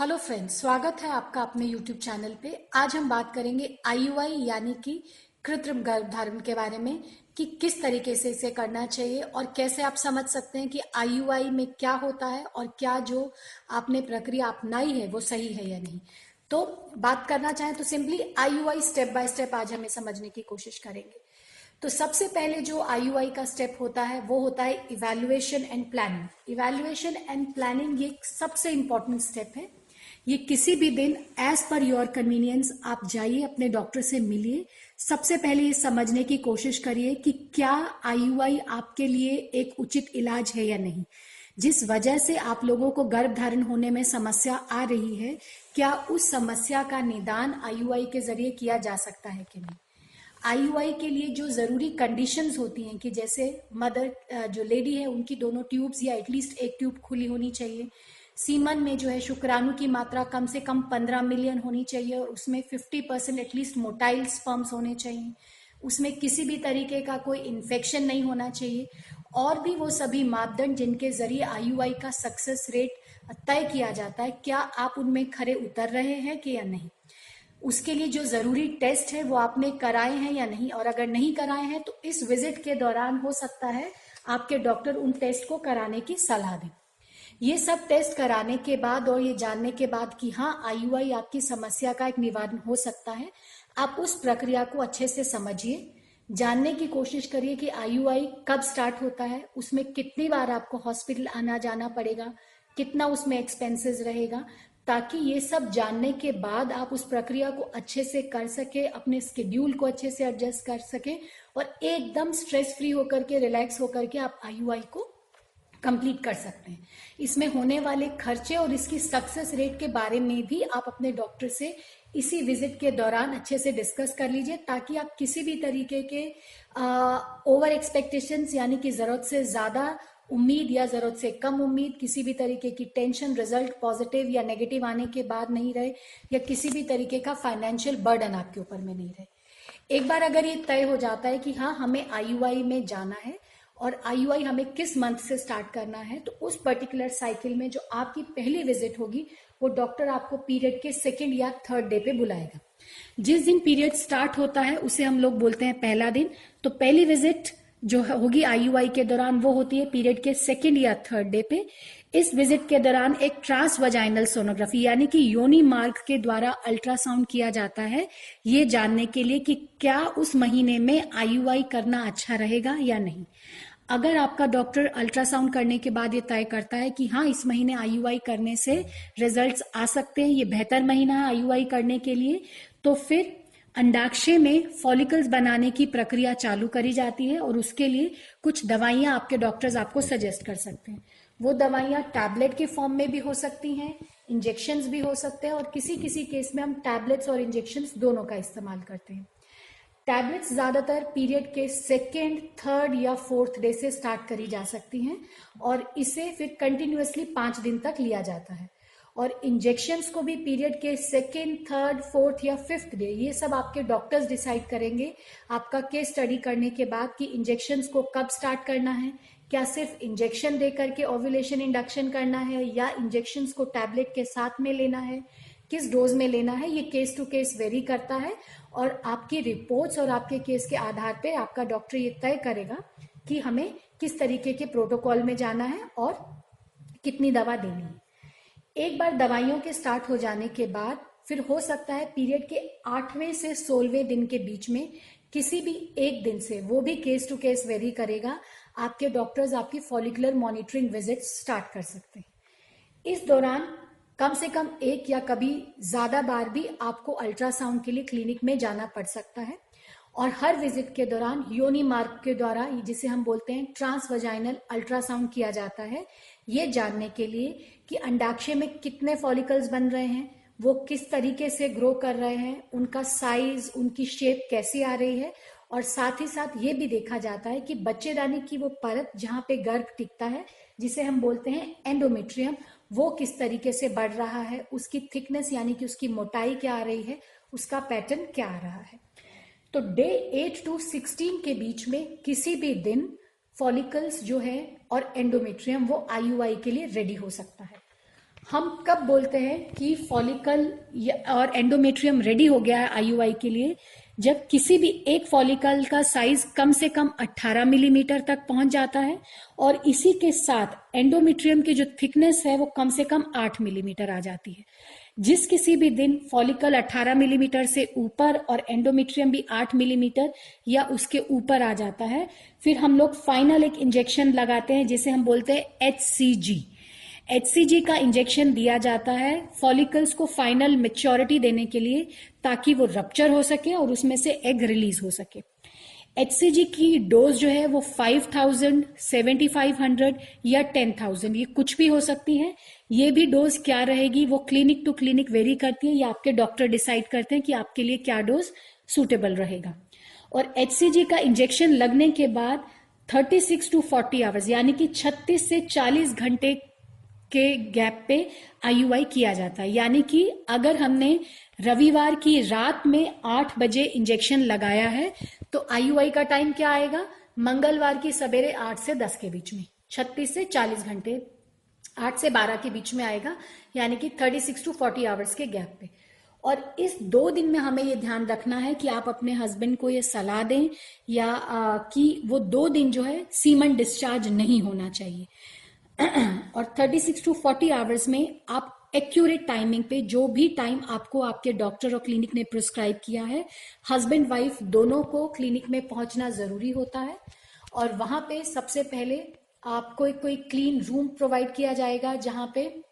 Hello friends स्वागत है आपका अपने यूट्यूब चैनल पे। आज हम बात करेंगे आईयूआई यानी कि कृत्रिम गर्भधारण के बारे में, कि किस तरीके से इसे करना चाहिए और कैसे आप समझ सकते हैं कि आईयूआई में क्या होता है और क्या जो आपने प्रक्रिया अपनाई है, वो सही है या नहीं। तो बात करना चाहें तो simply IUI step by step आज हमें समझने की कोशिश करेंगे। तो सबसे पहले जो आईयूआई का स्टेप होता है, वो होता है evaluation and planning evaluation and planning ये सबसे इंपॉर्टेंट स्टेप है। ये किसी भी दिन एज पर योर कन्वीनियंस आप जाइए, अपने डॉक्टर से मिलिए। सबसे पहले ये समझने की कोशिश करिए कि क्या आईयूआई आपके लिए एक उचित इलाज है या नहीं। जिस वजह से आप लोगों को गर्भ धारण होने में समस्या आ रही है, क्या उस समस्या का निदान आईयूआई के ज़रिए किया जा सकता है कि नहीं? आईयूआई के लिए जो ज़रूरी कंडीशंस होती हैं कि जैसे मदर जो लेडी है, उनकी दोनों ट्यूब्स या एटलीस्ट एक ट्यूब खुली होनी चाहिए। सीमन में जो है शुक्राणु की मात्रा कम से कम 15 मिलियन होनी चाहिए, और उसमें 50 परसेंट एटलीस्ट मोटाइल स्पर्म्स होने चाहिए। उसमें किसी भी तरीके का कोई इन्फेक्शन नहीं होना चाहिए। और भी वो सभी मापदंड जिनके ज़रिए आईयूआई का सक्सेस रेट तय किया जाता है, क्या आप उनमें खरे उतर रहे हैं कि या नहीं? उसके लिए जो ज़रूरी टेस्ट है, वो आपने कराए हैं या नहीं? और अगर नहीं कराए हैं तो इस विज़िट के दौरान हो सकता है आपके डॉक्टर उन टेस्ट को कराने की सलाह दें। ये सब टेस्ट कराने के बाद और ये जानने के बाद कि हाँ आईयूआई आपकी समस्या का एक निवारण हो सकता है। आप उस प्रक्रिया को अच्छे से समझिए। जानने की कोशिश करिए कि आईयूआई कब स्टार्ट होता है। उसमें कितनी बार आपको हॉस्पिटल आना जाना पड़ेगा, कितना उसमें एक्सपेंसेस रहेगा, ताकि ये सब जानने के बाद आप उस प्रक्रिया को अच्छे से कर सके, अपने स्केड्यूल को अच्छे से एडजस्ट कर सके और एकदम स्ट्रेस फ्री होकर के रिलैक्स होकर के आप आईयूआई को कंप्लीट कर सकते हैं। इसमें होने वाले खर्चे और इसकी सक्सेस रेट के बारे में भी आप अपने डॉक्टर से इसी विज़िट के दौरान अच्छे से डिस्कस कर लीजिए, ताकि आप किसी भी तरीके के ओवर एक्सपेक्टेशंस यानी कि ज़रूरत से ज़्यादा उम्मीद या ज़रूरत से कम उम्मीद, किसी भी तरीके की टेंशन रिज़ल्ट पॉजिटिव या नेगेटिव आने के बाद नहीं रहे, या किसी भी तरीके का फाइनेंशियल बर्डन आपके ऊपर में नहीं रहे। एक बार अगर ये तय हो जाता है कि हाँ हमें आईयूआई में जाना है और आईयूआई हमें किस मंथ से स्टार्ट करना है तो उस पर्टिकुलर साइकिल में जो आपकी पहली विज़िट होगी, वो डॉक्टर आपको पीरियड के सेकेंड या थर्ड डे पे बुलाएगा। जिस दिन पीरियड स्टार्ट होता है, उसे हम लोग बोलते हैं पहला दिन। तो पहली विज़िट जो होगी आईयूआई के दौरान, वो होती है पीरियड के सेकेंड या थर्ड डे पे। इस विज़िट के दौरान एक ट्रांस वजाइनल सोनोग्राफी यानी कि योनि मार्ग के द्वारा अल्ट्रासाउंड किया जाता है। ये जानने के लिए कि क्या उस महीने में आईयूआई करना अच्छा रहेगा या नहीं। अगर आपका डॉक्टर अल्ट्रासाउंड करने के बाद ये तय करता है कि हाँ इस महीने आईयूआई करने से रिजल्ट्स आ सकते हैं, ये बेहतर महीना है आईयूआई करने के लिए तो फिर अंडाक्षय में फॉलिकल्स बनाने की प्रक्रिया चालू करी जाती है और उसके लिए कुछ दवाइयाँ आपके डॉक्टर्स आपको सजेस्ट कर सकते हैं। वो दवाइयाँ टैबलेट के फॉर्म में भी हो सकती हैं इंजेक्शन भी हो सकते हैं और किसी किसी केस में हम टैबलेट्स और इंजेक्शन दोनों का इस्तेमाल करते हैं। टैबलेट्स ज़्यादातर पीरियड के सेकेंड थर्ड या फोर्थ डे से स्टार्ट करी जा सकती हैं और इसे फिर कंटिन्यूसली पाँच दिन तक लिया जाता है। और इंजेक्शन्स को भी पीरियड के सेकेंड थर्ड फोर्थ या फिफ्थ डे ये सब आपके डॉक्टर्स डिसाइड करेंगे आपका केस स्टडी करने के बाद कि इंजेक्शन्स को कब स्टार्ट करना है। क्या सिर्फ़ इंजेक्शन दे करके ओव्यूलेशन इंडक्शन करना है या इंजेक्शन्स को टैबलेट के साथ में लेना है? किस डोज में लेना है? ये केस टू केस वेरी करता है और आपकी रिपोर्ट्स और आपके केस के आधार पे आपका डॉक्टर ये तय करेगा कि हमें किस तरीके के प्रोटोकॉल में जाना है और कितनी दवा देनी है। एक बार दवाइयों के स्टार्ट हो जाने के बाद फिर हो सकता है पीरियड के आठवें से सोलहवें दिन के बीच में किसी भी एक दिन से, वो भी केस टू केस वेरी करेगा, आपके डॉक्टर्स आपकी फॉलिकुलर मॉनिटरिंग विज़िट स्टार्ट कर सकते हैं। इस दौरान कम से कम एक या कभी ज़्यादा बार भी आपको अल्ट्रासाउंड के लिए क्लिनिक में जाना पड़ सकता है। और हर विज़िट के दौरान योनी मार्ग के द्वारा, जिसे हम बोलते हैं ट्रांस वजाइनल अल्ट्रासाउंड किया जाता है, ये जानने के लिए कि अंडाक्षय में कितने फॉलिकल्स बन रहे हैं, वो किस तरीके से ग्रो कर रहे हैं, उनका साइज़ उनकी शेप कैसी आ रही है। और साथ ही साथ ये भी देखा जाता है कि बच्चेदानी की वो परत जहाँ पे गर्भ टिकता है, जिसे हम बोलते हैं एंडोमेट्रियम वो किस तरीके से बढ़ रहा है, उसकी थिकनेस यानी कि उसकी मोटाई क्या आ रही है, उसका पैटर्न क्या आ रहा है। तो डे एट टू सिक्सटीन के बीच में किसी भी दिन फॉलिकल्स जो है और एंडोमेट्रियम वो आईयूआई के लिए रेडी हो सकता है। हम कब बोलते हैं कि फॉलिकल और एंडोमेट्रियम रेडी हो गया है आईयूआई के लिए? जब किसी भी एक फॉलिकल का साइज़ कम से कम 18 मिलीमीटर mm तक पहुँच जाता है और इसी के साथ एंडोमेट्रियम की जो थिकनेस है वो कम से कम 8 मिलीमीटर mm आ जाती है। जिस किसी भी दिन फॉलिकल 18 मिलीमीटर mm से ऊपर और एंडोमेट्रियम भी 8 मिलीमीटर या उसके ऊपर आ जाता है, फिर हम लोग फाइनल एक इंजेक्शन लगाते हैं जिसे हम बोलते हैं एचसीजी एचसीजी का इंजेक्शन दिया जाता है फॉलिकल्स को फाइनल मेच्योरिटी देने के लिए ताकि वो रप्चर हो सके और उसमें से एग रिलीज़ हो सके। एचसीजी की डोज जो है वो 5000, 7500 या 10000 ये कुछ भी हो सकती है। ये भी डोज क्या रहेगी वो क्लिनिक टू क्लिनिक वेरी करती है या आपके डॉक्टर डिसाइड करते हैं कि आपके लिए क्या डोज सुटेबल रहेगा। और एचसीजी का इंजेक्शन लगने के बाद 36 टू 40 आवर्स यानी कि 36 से 40 घंटे के गैप पे आईयूआई किया जाता है। यानी कि अगर हमने रविवार की रात में आठ बजे इंजेक्शन लगाया है तो आईयूआई का टाइम क्या आएगा? मंगलवार की सवेरे आठ से दस के बीच में छत्तीस से चालीस घंटे आठ से बारह के बीच में आएगा यानी कि thirty six to forty hours के गैप पे। और इस दो दिन में हमें ये ध्यान रखना है कि आप अपने हस्बैंड को ये सलाह दें या आ, कि वो दो दिन जो है सीमन डिस्चार्ज नहीं होना चाहिए। और 36 टू 40 आवर्स में आप एक्यूरेट टाइमिंग पे जो भी टाइम आपको आपके डॉक्टर और क्लिनिक ने प्रिस्क्राइब किया है हस्बैंड वाइफ दोनों को क्लिनिक में पहुँचना ज़रूरी होता है। और वहाँ पे सबसे पहले आपको एक कोई क्लीन रूम प्रोवाइड किया जाएगा जहाँ पे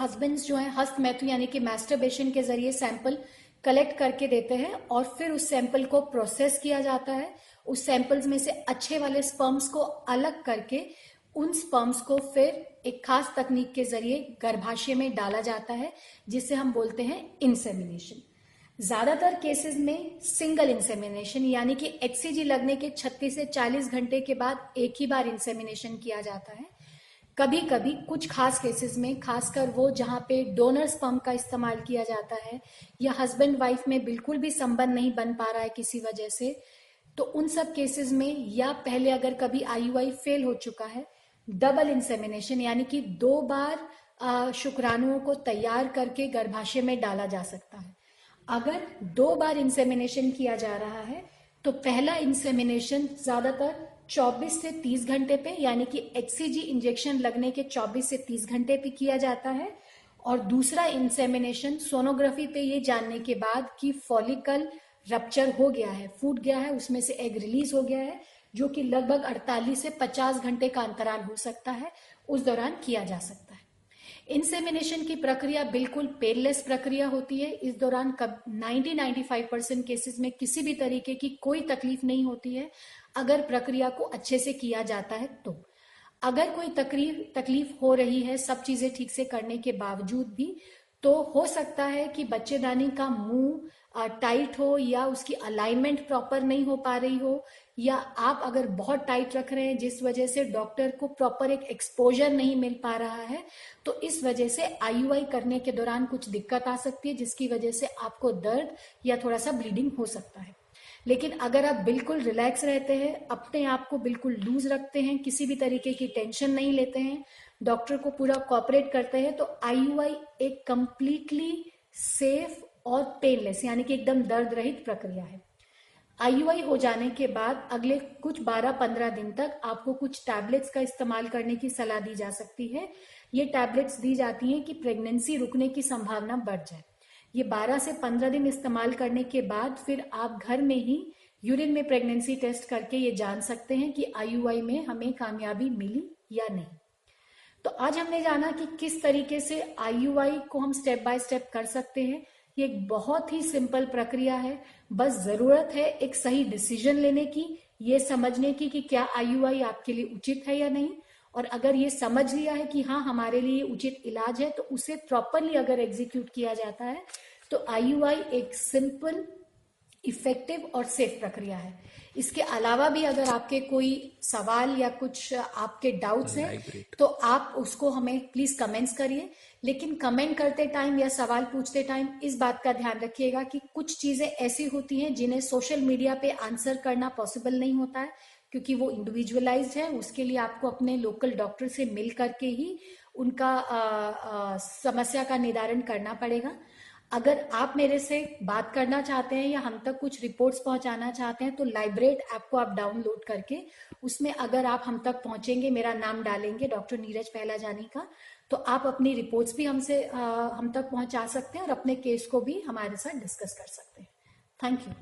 हस्बैंड्स जो है हस्त मैथु यानी कि मैस्टरबेशन के ज़रिए सैंपल कलेक्ट करके देते हैं और फिर उस सैंपल को प्रोसेस किया जाता है। उस सैंपल्स में से अच्छे वाले स्पर्म्स को अलग करके उन स्पर्म्स को फिर एक खास तकनीक के ज़रिए गर्भाशय में डाला जाता है, जिसे हम बोलते हैं इंसेमिनेशन ज़्यादातर केसेस में सिंगल इंसेमिनेशन यानी कि एचसीजी लगने के 36 से 40 घंटे के बाद एक ही बार इंसेमिनेशन किया जाता है। कभी कभी कुछ खास केसेस में, खासकर वो जहाँ पे डोनर स्पम्प का इस्तेमाल किया जाता है, या हस्बैंड वाइफ में बिल्कुल भी संबंध नहीं बन पा रहा है किसी वजह से तो उन सब केसेस में या पहले अगर कभी आईयूआई फेल हो चुका है डबल इंसेमिनेशन यानी कि दो बार शुक्राणुओं को तैयार करके गर्भाशय में डाला जा सकता है। अगर दो बार इंसेमिनेशन किया जा रहा है तो पहला इंसेमिनेशन ज़्यादातर 24 से 30 घंटे पे, यानी कि एचसीजी इंजेक्शन लगने के 24 से 30 घंटे पे किया जाता है। और दूसरा इंसेमिनेशन सोनोग्राफी पे ये जानने के बाद कि फॉलिकल रप्चर हो गया है, फूट गया है, उसमें से एग रिलीज़ हो गया है। जो कि लगभग 48 से 50 घंटे का अंतराल हो सकता है, उस दौरान किया जा सकता है। इंसेमिनेशन की प्रक्रिया बिल्कुल पेनलेस प्रक्रिया होती है। इस दौरान कब 90-95 परसेंट केसेस में किसी भी तरीके की कोई तकलीफ़ नहीं होती है। अगर प्रक्रिया को अच्छे से किया जाता है तो। अगर कोई तकलीफ़ तकलीफ़ हो रही है सब चीज़ें ठीक से करने के बावजूद भी तो हो सकता है कि बच्चेदानी का मुँह टाइट हो या उसकी अलाइनमेंट प्रॉपर नहीं हो पा रही हो। या आप अगर बहुत टाइट रख रहे हैं, जिस वजह से डॉक्टर को प्रॉपर एक एक्सपोजर नहीं मिल पा रहा है तो इस वजह से आईयूआई करने के दौरान कुछ दिक्कत आ सकती है, जिसकी वजह से आपको दर्द या थोड़ा सा ब्लीडिंग हो सकता है। लेकिन अगर आप बिल्कुल रिलैक्स रहते हैं, अपने आप को बिल्कुल लूज रखते हैं, किसी भी तरीके की टेंशन नहीं लेते हैं डॉक्टर को पूरा कॉपरेट करते हैं तो आईयूआई एक कंप्लीटली सेफ़ और पेनलेस यानी कि एकदम दर्द रहित प्रक्रिया है। आईयूआई हो जाने के बाद अगले कुछ 12-15 दिन तक आपको कुछ टैबलेट्स का इस्तेमाल करने की सलाह दी जा सकती है। ये टैबलेट्स दी जाती हैं कि प्रेगनेंसी रुकने की संभावना बढ़ जाए। ये 12 से 15 दिन इस्तेमाल करने के बाद फिर आप घर में ही यूरिन में प्रेगनेंसी टेस्ट करके ये जान सकते हैं कि आईयूआई में हमें कामयाबी मिली या नहीं। तो आज हमने जाना कि किस तरीके से आईयूआई को हम स्टेप बाय स्टेप कर सकते हैं। ये एक बहुत ही सिंपल प्रक्रिया है। बस ज़रूरत है एक सही डिसीज़न लेने की, ये समझने की कि क्या आईयूआई आपके लिए उचित है या नहीं। और अगर ये समझ लिया है कि हाँ हमारे लिए उचित इलाज है तो उसे प्रॉपरली अगर एग्जीक्यूट किया जाता है तो आईयूआई एक सिंपल इफ़ेक्टिव और सेफ़ प्रक्रिया है। इसके अलावा भी अगर आपके कोई सवाल या कुछ आपके डाउट्स हैं तो आप उसको हमें प्लीज़ कमेंट्स करिए। लेकिन कमेंट करते टाइम या सवाल पूछते टाइम इस बात का ध्यान रखिएगा कि कुछ चीज़ें ऐसी होती हैं जिन्हें सोशल मीडिया पे आंसर करना पॉसिबल नहीं होता है क्योंकि वो इंडिविजुअलाइज है। उसके लिए आपको अपने लोकल डॉक्टर से मिल करके ही उनका आ, आ, समस्या का निदान करना पड़ेगा। अगर आप मेरे से बात करना चाहते हैं या हम तक कुछ रिपोर्ट्स पहुंचाना चाहते हैं तो लाइब्रेट ऐप को आप डाउनलोड करके उसमें अगर आप हम तक पहुँचेंगे, मेरा नाम डालेंगे डॉक्टर नीरज पहला जानी का तो आप अपनी रिपोर्ट्स भी हमसे हम तक पहुँचा सकते हैं और अपने केस को भी हमारे साथ डिस्कस कर सकते हैं। Thank you